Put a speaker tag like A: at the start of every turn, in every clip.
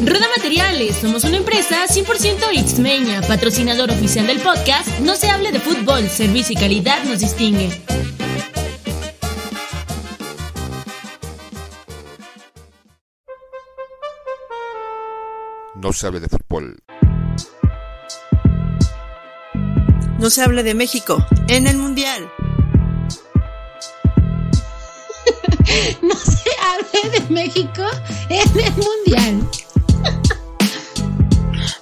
A: Roda Materiales, somos una empresa 100% Itzmeña, patrocinador oficial del podcast No se hable de fútbol, servicio y calidad nos distingue.
B: No se hable de fútbol.
C: No se hable de México en el Mundial.
D: no se hable de México en el Mundial.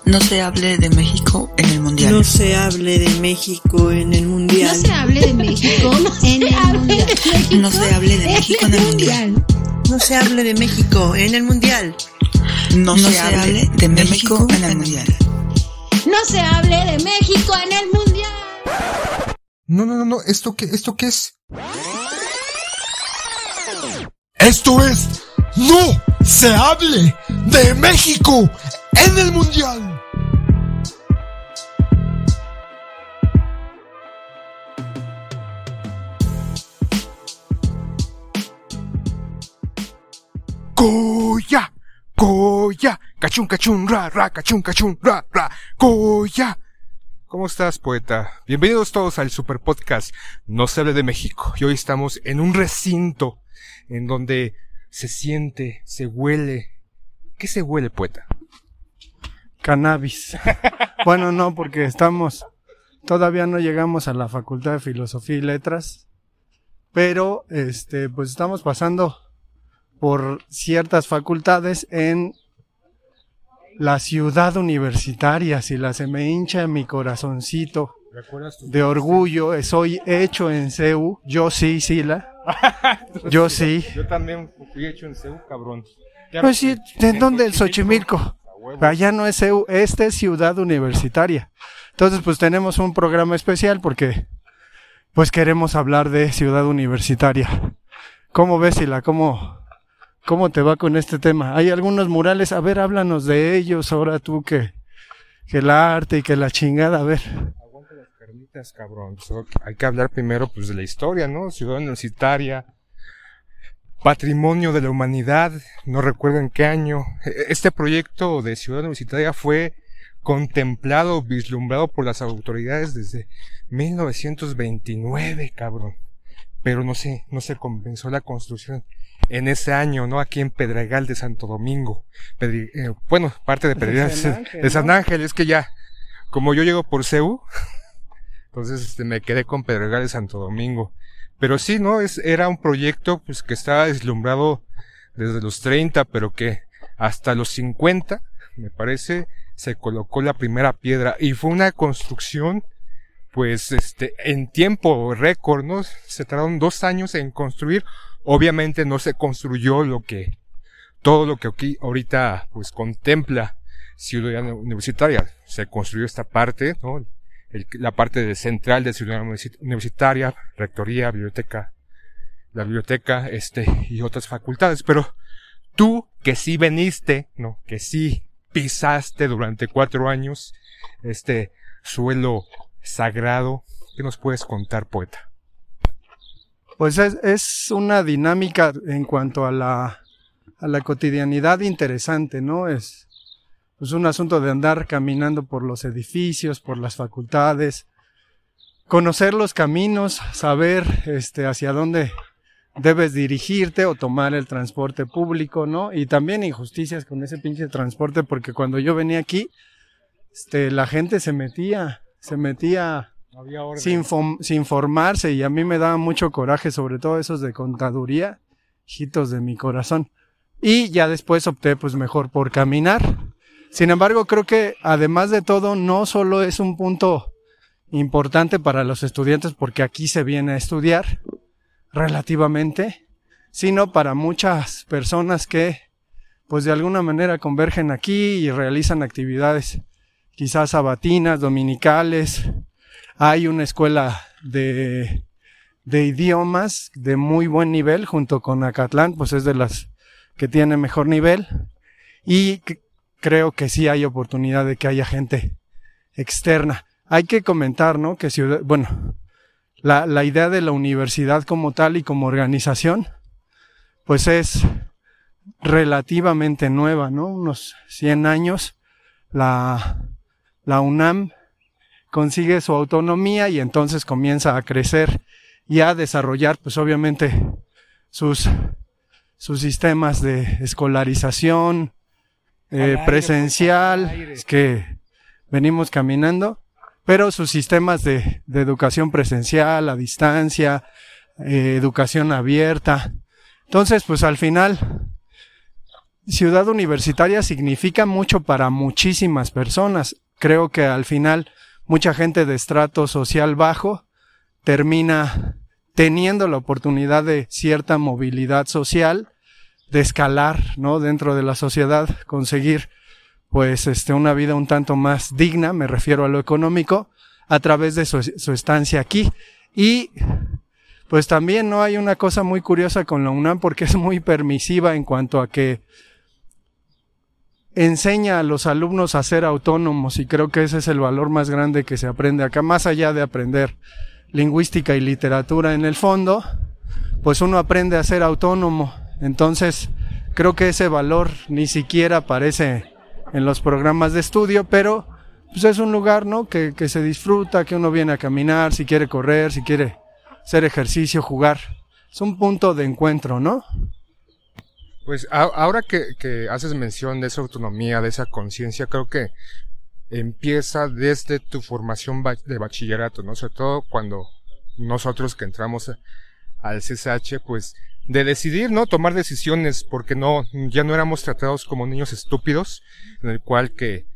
E: No se hable de México en el Mundial.
C: No se hable de México en el Mundial.
D: No se hable de México en el Mundial.
E: No se hable de México en el Mundial.
C: No se hable de México en el Mundial.
E: No se hable de México en el Mundial.
D: No se hable de México en el Mundial.
B: No, no, no, no. ¿Esto qué, esto qué es? Esto es No se hable de México en el Mundial. Goya, Goya, cachun cachun ra ra, cachun cachun ra ra, Goya. ¿Cómo estás, poeta? Bienvenidos todos al super podcast No se hable de México. Y hoy estamos en un recinto en donde se siente, se huele. ¿Qué se huele, poeta?
F: Cannabis. bueno, no, porque estamos, todavía no llegamos a la Facultad de Filosofía y Letras, pero, este, pues estamos pasando por ciertas facultades en la ciudad universitaria, si la se me hincha mi corazoncito de orgullo, soy hecho en CEU, yo sí, Sila, yo sí.
B: Yo también fui hecho en CEU, cabrón.
F: Pues sí, ¿de dónde el Xochimilco? Allá no es CEU, esta es ciudad universitaria. Entonces, pues tenemos un programa especial porque, pues queremos hablar de ciudad universitaria. ¿Cómo ves, Sila? ¿Cómo, ¿Cómo te va con este tema? Hay algunos murales, a ver, háblanos de ellos, ahora tú que, que el arte y que la chingada, a ver.
B: Cabrón. hay que hablar primero, pues, de la historia, ¿no? Ciudad universitaria, patrimonio de la humanidad, no recuerdo en qué año. Este proyecto de Ciudad Universitaria fue contemplado, vislumbrado por las autoridades desde 1929, cabrón. Pero no sé, no se compensó la construcción en ese año, ¿no? Aquí en Pedregal de Santo Domingo. Eh, bueno, parte de Pedregal de San Ángel, es que ya, como yo llego por CEU, entonces este, me quedé con Pedregal de Santo Domingo. Pero sí, ¿no? Es, era un proyecto pues que estaba deslumbrado desde los 30, pero que hasta los 50, me parece, se colocó la primera piedra y fue una construcción pues este en tiempo récord, ¿no? Se tardaron dos años en construir Obviamente no se construyó lo que, todo lo que aquí ahorita pues contempla Ciudad Universitaria. Se construyó esta parte, ¿no? La parte central de Ciudad Universitaria, rectoría, biblioteca, la biblioteca, este, y otras facultades. Pero tú que sí veniste, ¿no? Que sí pisaste durante cuatro años este suelo sagrado, ¿qué nos puedes contar, poeta?
F: Pues es, es una dinámica en cuanto a la, a la cotidianidad interesante, ¿no? Es pues un asunto de andar caminando por los edificios, por las facultades, conocer los caminos, saber este, hacia dónde debes dirigirte o tomar el transporte público, ¿no? Y también injusticias con ese pinche transporte, porque cuando yo venía aquí, este, la gente se metía, se metía sin, sin formarse y a mí me daba mucho coraje, sobre todo esos de contaduría, hijitos de mi corazón. Y ya después opté pues mejor por caminar. Sin embargo, creo que además de todo, no solo es un punto importante para los estudiantes porque aquí se viene a estudiar relativamente, sino para muchas personas que pues de alguna manera convergen aquí y realizan actividades quizás sabatinas, dominicales, hay una escuela de, de idiomas de muy buen nivel junto con Acatlán, pues es de las que tiene mejor nivel. Y creo que sí hay oportunidad de que haya gente externa. Hay que comentar, ¿no? Que ciudad, bueno, la, la idea de la universidad como tal y como organización, pues es relativamente nueva, ¿no? Unos 100 años, la, la UNAM consigue su autonomía y entonces comienza a crecer y a desarrollar, pues obviamente, sus, sus sistemas de escolarización eh, presencial, es que venimos caminando, pero sus sistemas de, de educación presencial, a distancia, eh, educación abierta. Entonces, pues al final, ciudad universitaria significa mucho para muchísimas personas. Creo que al final mucha gente de estrato social bajo termina teniendo la oportunidad de cierta movilidad social, de escalar, ¿no? Dentro de la sociedad, conseguir, pues, este, una vida un tanto más digna, me refiero a lo económico, a través de su, su estancia aquí. Y pues también no hay una cosa muy curiosa con la UNAM porque es muy permisiva en cuanto a que enseña a los alumnos a ser autónomos y creo que ese es el valor más grande que se aprende acá, más allá de aprender lingüística y literatura en el fondo, pues uno aprende a ser autónomo. Entonces, creo que ese valor ni siquiera aparece en los programas de estudio, pero pues es un lugar, ¿no? Que, que se disfruta, que uno viene a caminar, si quiere correr, si quiere hacer ejercicio, jugar. Es un punto de encuentro, ¿no?
B: Pues ahora que, haces mención de esa autonomía, de esa conciencia, creo que empieza desde tu formación de bachillerato, ¿no? Sobre todo cuando nosotros que entramos al CSH, pues de decidir, ¿no? Tomar decisiones, porque no, ya no éramos tratados como niños estúpidos, en el cual que,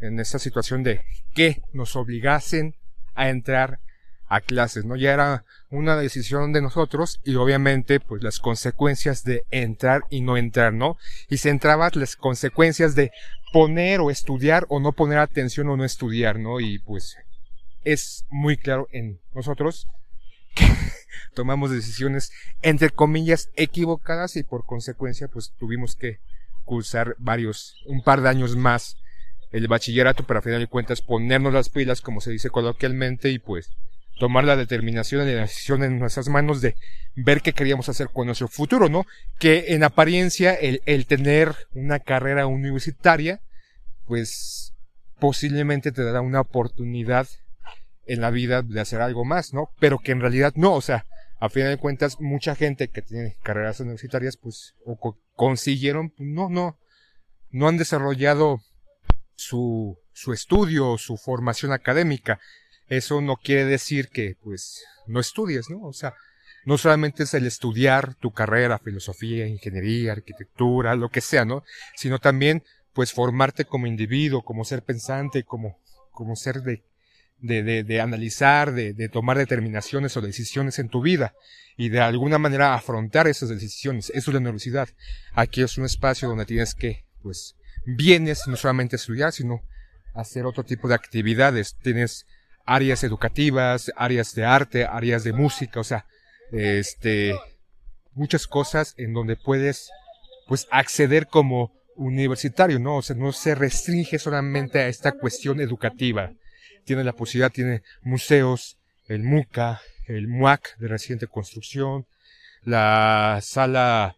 B: en esta situación de que nos obligasen a entrar a clases, ¿no? Ya era una decisión de nosotros y obviamente pues las consecuencias de entrar y no entrar, ¿no? Y se entraban las consecuencias de poner o estudiar o no poner atención o no estudiar, ¿no? Y pues es muy claro en nosotros que tomamos decisiones entre comillas equivocadas y por consecuencia pues tuvimos que cursar varios, un par de años más el bachillerato para a final de cuentas ponernos las pilas como se dice coloquialmente y pues tomar la determinación y la decisión en nuestras manos de ver qué queríamos hacer con nuestro futuro, ¿no? Que en apariencia el, el tener una carrera universitaria, pues posiblemente te dará una oportunidad en la vida de hacer algo más, ¿no? Pero que en realidad no, o sea, a final de cuentas, mucha gente que tiene carreras universitarias, pues, o consiguieron, no, no, no han desarrollado su, su estudio, su formación académica eso no quiere decir que pues no estudies, ¿no? O sea, no solamente es el estudiar tu carrera, filosofía, ingeniería, arquitectura, lo que sea, ¿no? Sino también pues formarte como individuo, como ser pensante, como, como ser de, de, de, de analizar, de, de tomar determinaciones o decisiones en tu vida y de alguna manera afrontar esas decisiones. Eso es la universidad. Aquí es un espacio donde tienes que, pues, vienes no solamente a estudiar, sino hacer otro tipo de actividades. Tienes áreas educativas, áreas de arte, áreas de música, o sea, este, muchas cosas en donde puedes, pues, acceder como universitario, ¿no? O sea, no se restringe solamente a esta cuestión educativa. Tiene la posibilidad, tiene museos, el MUCA, el MUAC de reciente construcción, la sala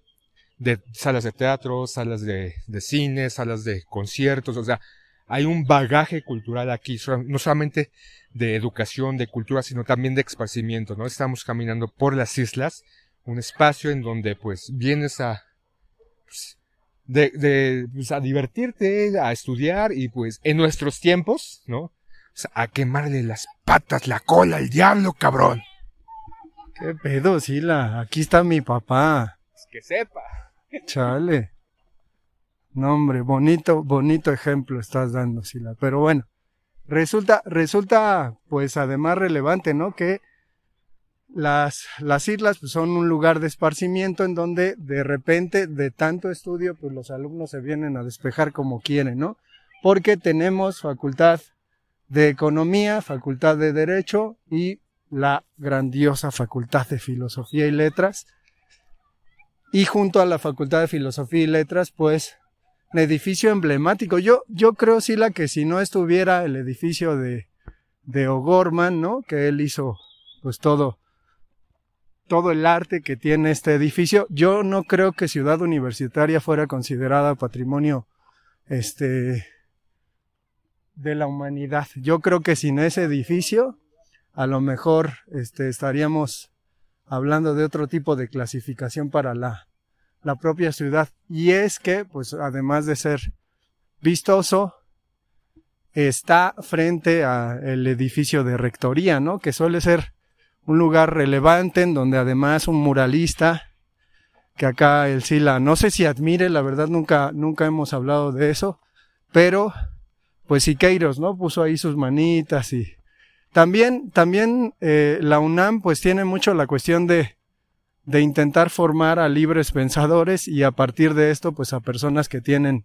B: de salas de teatro, salas de, de cine, salas de conciertos, o sea, hay un bagaje cultural aquí, no solamente de educación, de cultura, sino también de esparcimiento, ¿no? Estamos caminando por las islas, un espacio en donde pues vienes a, pues, de, de, pues, a divertirte, a estudiar y pues en nuestros tiempos, ¿no? A quemarle las patas, la cola al diablo, cabrón.
F: ¿Qué pedo, Sila? Aquí está mi papá.
B: que sepa.
F: Chale. No, hombre, bonito, bonito ejemplo estás dando, Sila. Pero bueno, resulta, resulta, pues además relevante, ¿no? Que las, las islas pues, son un lugar de esparcimiento en donde de repente, de tanto estudio, pues los alumnos se vienen a despejar como quieren, ¿no? Porque tenemos facultad de economía, facultad de derecho y la grandiosa facultad de filosofía y letras. Y junto a la facultad de filosofía y letras, pues edificio emblemático. Yo, yo creo, Sila, que si no estuviera el edificio de, de O'Gorman, ¿no? Que él hizo, pues todo, todo el arte que tiene este edificio. Yo no creo que Ciudad Universitaria fuera considerada patrimonio este de la humanidad. Yo creo que sin ese edificio a lo mejor este estaríamos hablando de otro tipo de clasificación para la la propia ciudad. Y es que pues además de ser vistoso está frente al edificio de rectoría, ¿no? Que suele ser un lugar relevante en donde además un muralista que acá el Sila no sé si admire, la verdad nunca nunca hemos hablado de eso, pero pues Siqueiros, ¿no? Puso ahí sus manitas y también también eh, la UNAM pues tiene mucho la cuestión de de intentar formar a libres pensadores y a partir de esto pues a personas que tienen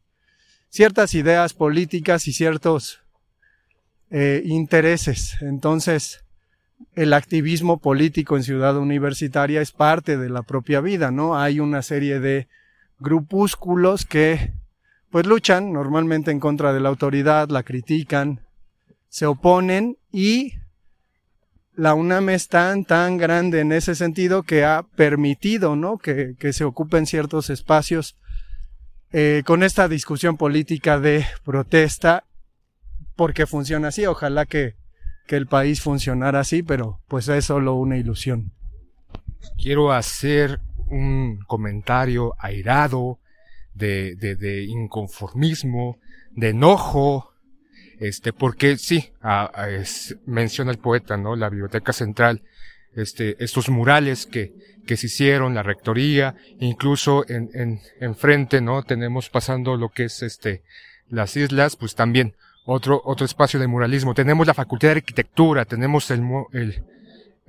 F: ciertas ideas políticas y ciertos eh, intereses. Entonces, el activismo político en Ciudad Universitaria es parte de la propia vida, ¿no? Hay una serie de grupúsculos que pues luchan normalmente en contra de la autoridad, la critican, se oponen y la UNAM es tan, tan grande en ese sentido que ha permitido, ¿no? Que, que se ocupen ciertos espacios eh, con esta discusión política de protesta, porque funciona así. Ojalá que, que el país funcionara así, pero pues es solo una ilusión.
B: Quiero hacer un comentario airado de, de, de inconformismo, de enojo, este, porque sí, menciona el poeta, ¿no? La Biblioteca Central, este, estos murales que, que se hicieron, la rectoría, incluso en, en, enfrente, ¿no? Tenemos pasando lo que es este, las islas, pues también otro, otro espacio de muralismo. Tenemos la Facultad de Arquitectura, tenemos el, el,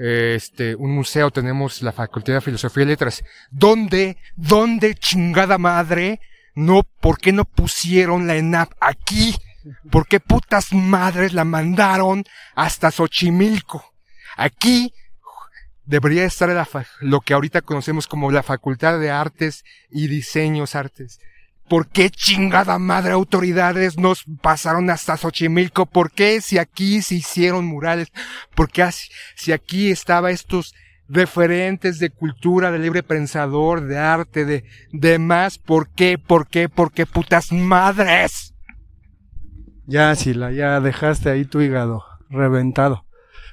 B: este, un museo, tenemos la Facultad de Filosofía y Letras. ¿Dónde, dónde chingada madre, no, por qué no pusieron la ENAP aquí? ¿Por qué putas madres la mandaron hasta Xochimilco? Aquí debería estar la lo que ahorita conocemos como la Facultad de Artes y Diseños Artes. ¿Por qué chingada madre autoridades nos pasaron hasta Xochimilco? ¿Por qué si aquí se hicieron murales? ¿Por qué si aquí estaba estos referentes de cultura, de libre pensador, de arte, de demás? ¿Por qué? ¿Por qué? ¿Por qué putas madres?
F: Ya, Sila, ya dejaste ahí tu hígado reventado.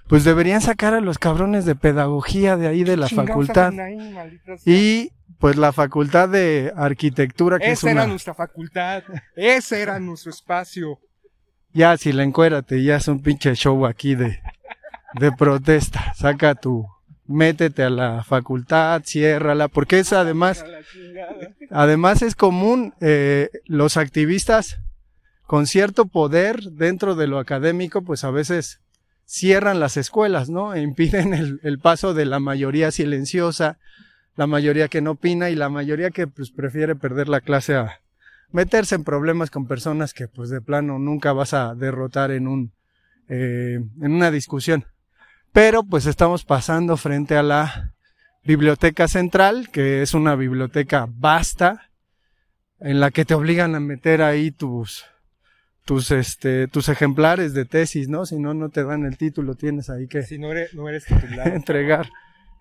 F: Pues deberían sacar a los cabrones de pedagogía de ahí de la facultad. y pues la facultad de arquitectura que
B: Esa
F: es una...
B: era nuestra facultad. Ese era nuestro espacio.
F: Ya, Sila, encuérate, ya es un pinche show aquí de, de protesta. Saca tu, métete a la facultad, ciérrala, porque es además, además es común, eh, los activistas con cierto poder dentro de lo académico, pues a veces cierran las escuelas, ¿no? E impiden el, paso de la mayoría silenciosa, la mayoría que no opina y la mayoría que pues prefiere perder la clase a meterse en problemas con personas que pues de plano nunca vas a derrotar en un eh, en una discusión. Pero pues estamos pasando frente a la biblioteca central, que es una biblioteca vasta, en la que te obligan a meter ahí tus tus este tus ejemplares de tesis, ¿no? Si no no te dan el título, tienes ahí que
B: Si no eres no eres titular.
F: entregar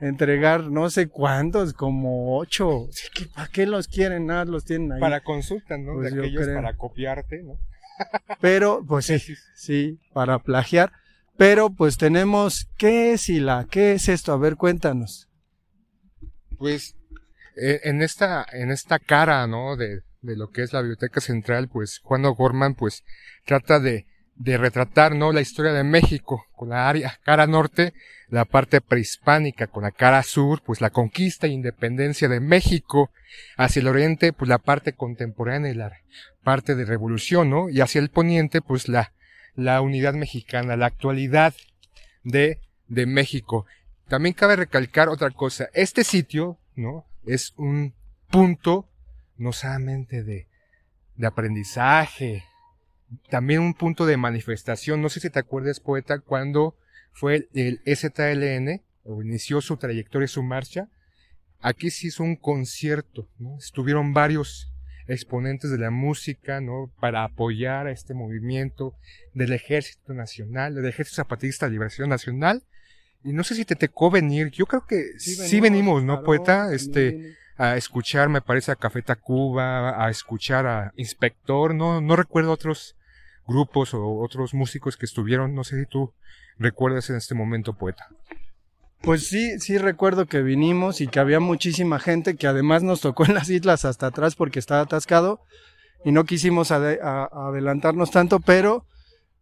F: entregar no sé cuántos, como ocho. ¿Para qué los quieren? Nada, los tienen ahí.
B: Para consulta, ¿no?
F: Pues
B: de aquellos para copiarte, ¿no?
F: Pero pues sí, sí, para plagiar. Pero pues tenemos ¿qué es la qué es esto? A ver, cuéntanos.
B: Pues eh, en esta en esta cara, ¿no? De, de lo que es la Biblioteca Central, pues Juan O'Gorman pues trata de de retratar, ¿no? La historia de México con la área cara norte, la parte prehispánica con la cara sur, pues la conquista e independencia de México, hacia el oriente, pues la parte contemporánea y la parte de revolución, ¿no? Y hacia el poniente, pues la, la unidad mexicana, la actualidad de, de México. También cabe recalcar otra cosa. Este sitio, ¿no? Es un punto, no solamente de, de aprendizaje, también un punto de manifestación. No sé si te acuerdas, poeta, cuando fue el STLN, o inició su trayectoria, su marcha. Aquí se hizo un concierto, ¿no? Estuvieron varios exponentes de la música, ¿no? Para apoyar a este movimiento del Ejército Nacional, del Ejército Zapatista de Liberación Nacional. Y no sé si te tocó venir, yo creo que sí venimos, ¿no, poeta? Este, a escuchar, me parece, a Café Tacuba, a escuchar a Inspector, no, no recuerdo otros grupos o otros músicos que estuvieron, no sé si tú recuerdas en este momento, poeta.
F: Pues sí, sí recuerdo que vinimos y que había muchísima gente que además nos tocó en las islas hasta atrás porque estaba atascado y no quisimos adelantarnos tanto, pero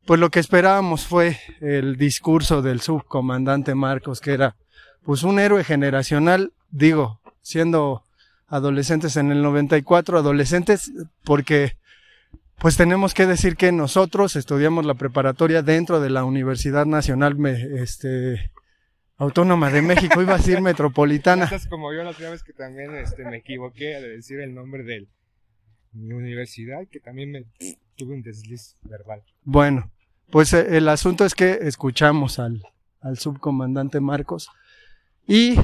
F: pues lo que esperábamos fue el discurso del subcomandante Marcos, que era pues un héroe generacional, digo, siendo adolescentes en el 94, adolescentes porque pues tenemos que decir que nosotros estudiamos la preparatoria dentro de la Universidad Nacional este, Autónoma de México, iba a decir metropolitana.
B: como yo la primera vez que también este, me equivoqué al decir el nombre de mi universidad, que también me tuve un desliz verbal.
F: Bueno, pues eh, el asunto es que escuchamos al, al subcomandante Marcos y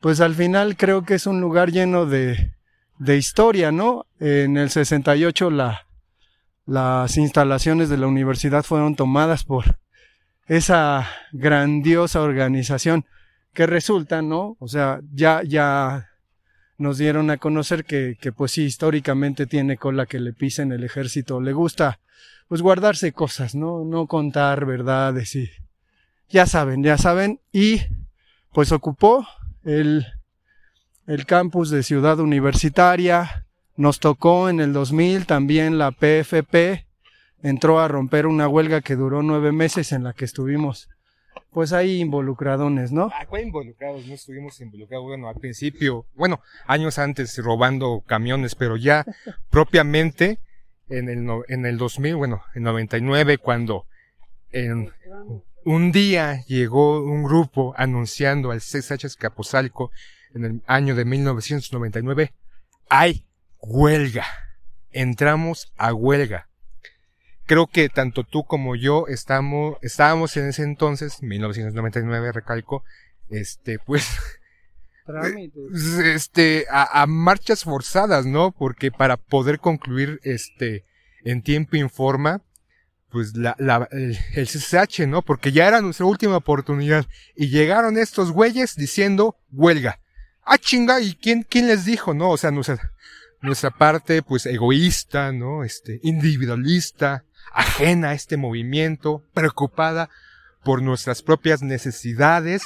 F: pues al final creo que es un lugar lleno de, de historia, ¿no? En el 68 la, las instalaciones de la universidad fueron tomadas por esa grandiosa organización que resulta, ¿no? O sea, ya, ya nos dieron a conocer que, que pues sí, históricamente tiene cola que le pisen el ejército, le gusta pues guardarse cosas, ¿no? No contar verdades y ya saben, ya saben, y pues ocupó el, el campus de Ciudad Universitaria, nos tocó en el 2000 también la PFP, entró a romper una huelga que duró nueve meses en la que estuvimos pues ahí involucradones, ¿no?
B: Ah, fue involucrados, no estuvimos involucrados, bueno, al principio, bueno, años antes robando camiones, pero ya propiamente en el, en el 2000, bueno, en 99, cuando en un día llegó un grupo anunciando al CSH Escapuzalco en el año de 1999, hay huelga. Entramos a huelga creo que tanto tú como yo estamos, estábamos en ese entonces, 1999, recalco, este, pues, este, a, marchas forzadas, ¿no? Porque para poder concluir, este, en tiempo y forma, pues la, la, el, CCH, ¿no? Porque ya era nuestra última oportunidad. Y llegaron estos güeyes diciendo huelga. Ah, chinga, ¿y quién, quién les dijo, no? O sea, nuestra, nuestra parte, pues, egoísta, ¿no? Este, individualista, ajena a este movimiento, preocupada por nuestras propias necesidades.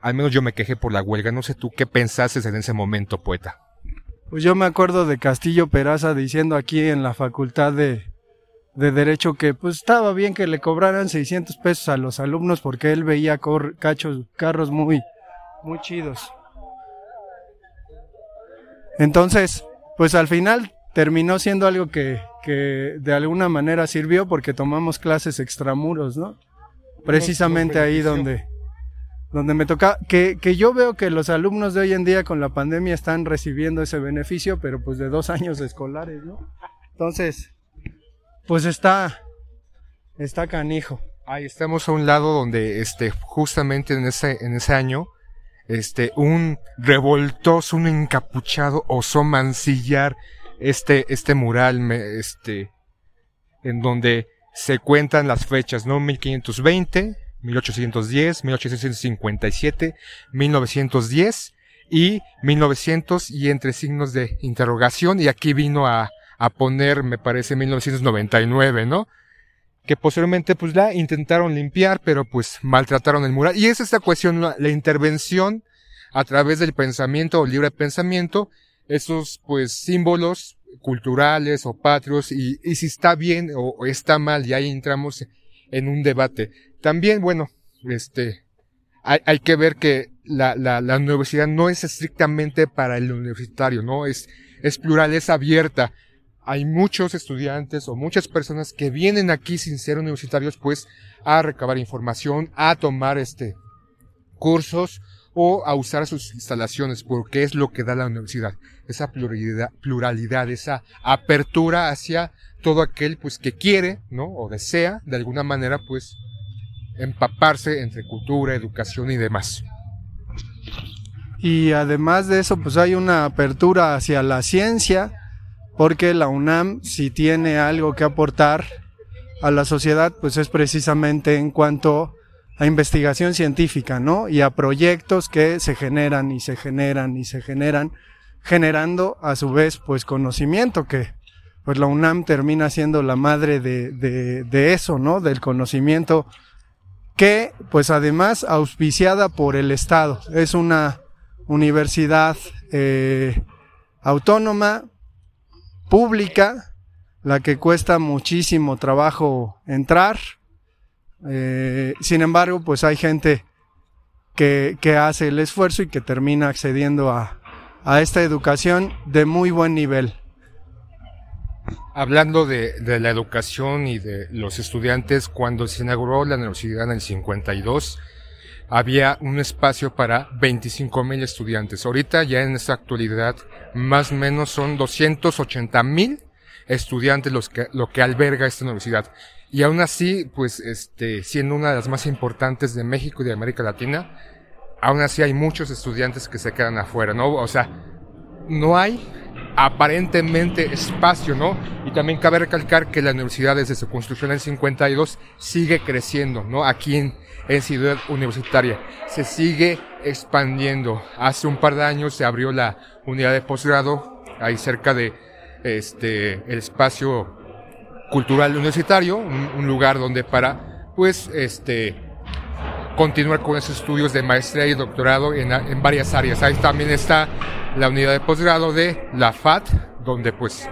B: Al menos yo me quejé por la huelga. No sé tú qué pensaste en ese momento, poeta.
F: Pues yo me acuerdo de Castillo Peraza diciendo aquí en la facultad de, de Derecho que pues estaba bien que le cobraran 600 pesos a los alumnos porque él veía cachos, carros muy, muy chidos. Entonces, pues al final terminó siendo algo que, que de alguna manera sirvió porque tomamos clases extramuros, ¿no? Precisamente ahí donde, donde me toca, que, que yo veo que los alumnos de hoy en día con la pandemia están recibiendo ese beneficio, pero pues de dos años escolares, ¿no? Entonces, pues está, está canijo.
B: Ahí estamos a un lado donde, este, justamente en ese, en ese año, este, un revoltoso, un encapuchado osó mancillar este, este mural, este, en donde se cuentan las fechas, ¿no? 1520, 1810, 1857, 1910 y 1900 y entre signos de interrogación y aquí vino a, a poner, me parece, 1999, ¿no? Que posteriormente pues la intentaron limpiar, pero pues maltrataron el mural. Y es esta cuestión, la, intervención a través del pensamiento o libre pensamiento esos pues símbolos culturales o patrios y, y si está bien o, está mal y ahí entramos en un debate. También, bueno, este, hay, hay que ver que la, la, la, universidad no es estrictamente para el universitario, ¿no? Es, es plural, es abierta. Hay muchos estudiantes o muchas personas que vienen aquí sin ser universitarios, pues, a recabar información, a tomar este, cursos o a usar sus instalaciones, porque es lo que da la universidad, esa pluralidad, esa apertura hacia todo aquel pues que quiere, ¿no? o desea de alguna manera pues empaparse entre cultura, educación y demás.
F: Y además de eso, pues hay una apertura hacia la ciencia, porque la UNAM, si tiene algo que aportar a la sociedad, pues es precisamente en cuanto a investigación científica, ¿no? Y a proyectos que se generan y se generan y se generan, generando a su vez pues conocimiento que pues la UNAM termina siendo la madre de, de, de eso, ¿no? Del conocimiento que pues además auspiciada por el Estado. Es una universidad eh, autónoma, pública, la que cuesta muchísimo trabajo entrar. Eh, sin embargo, pues hay gente que, que, hace el esfuerzo y que termina accediendo a, a esta educación de muy buen nivel.
B: Hablando de, de, la educación y de los estudiantes, cuando se inauguró la universidad en el 52, había un espacio para 25 mil estudiantes. Ahorita ya en esta actualidad, más o menos son 280 mil estudiantes los que, lo que alberga esta universidad. Y aún así, pues, este, siendo una de las más importantes de México y de América Latina, aún así hay muchos estudiantes que se quedan afuera, ¿no? O sea, no hay aparentemente espacio, ¿no? Y también cabe recalcar que la universidad desde su construcción en 52 sigue creciendo, ¿no? Aquí en, en Ciudad Universitaria se sigue expandiendo. Hace un par de años se abrió la unidad de posgrado ahí cerca de este el espacio cultural universitario, un, un lugar donde para pues este continuar con esos estudios de maestría y doctorado en, en, varias áreas. Ahí también está la unidad de posgrado de la FAT, donde pues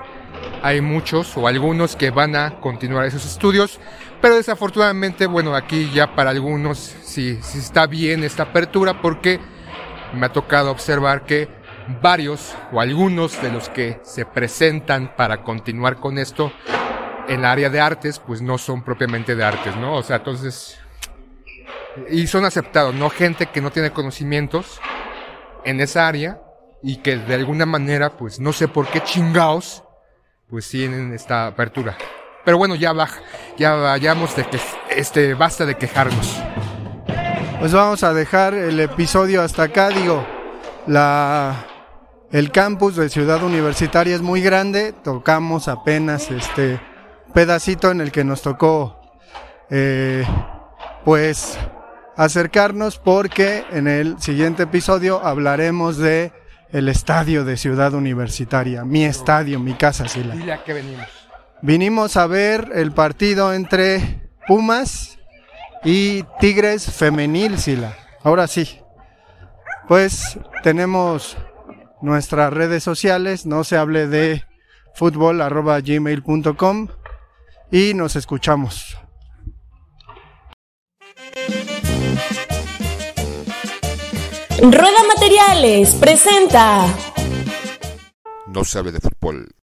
B: hay muchos o algunos que van a continuar esos estudios, pero desafortunadamente, bueno, aquí ya para algunos sí, sí está bien esta apertura porque me ha tocado observar que varios o algunos de los que se presentan para continuar con esto en el área de artes, pues no son propiamente de artes, ¿no? O sea, entonces y son aceptados, no gente que no tiene conocimientos en esa área y que de alguna manera, pues no sé por qué chingaos, pues tienen esta apertura. Pero bueno, ya baja, ya vayamos de que este basta de quejarnos.
F: Pues vamos a dejar el episodio hasta acá, digo, la el campus de Ciudad Universitaria es muy grande, tocamos apenas este pedacito en el que nos tocó eh, pues acercarnos porque en el siguiente episodio hablaremos de el estadio de Ciudad Universitaria, mi estadio, mi casa, Sila.
B: Dile a qué venimos.
F: Vinimos a ver el partido entre Pumas y Tigres Femenil, Sila. Ahora sí. Pues tenemos nuestras redes sociales, no se hable de fútbol arroba gmail.com y nos escuchamos.
A: Rueda Materiales presenta.
G: No se hable de fútbol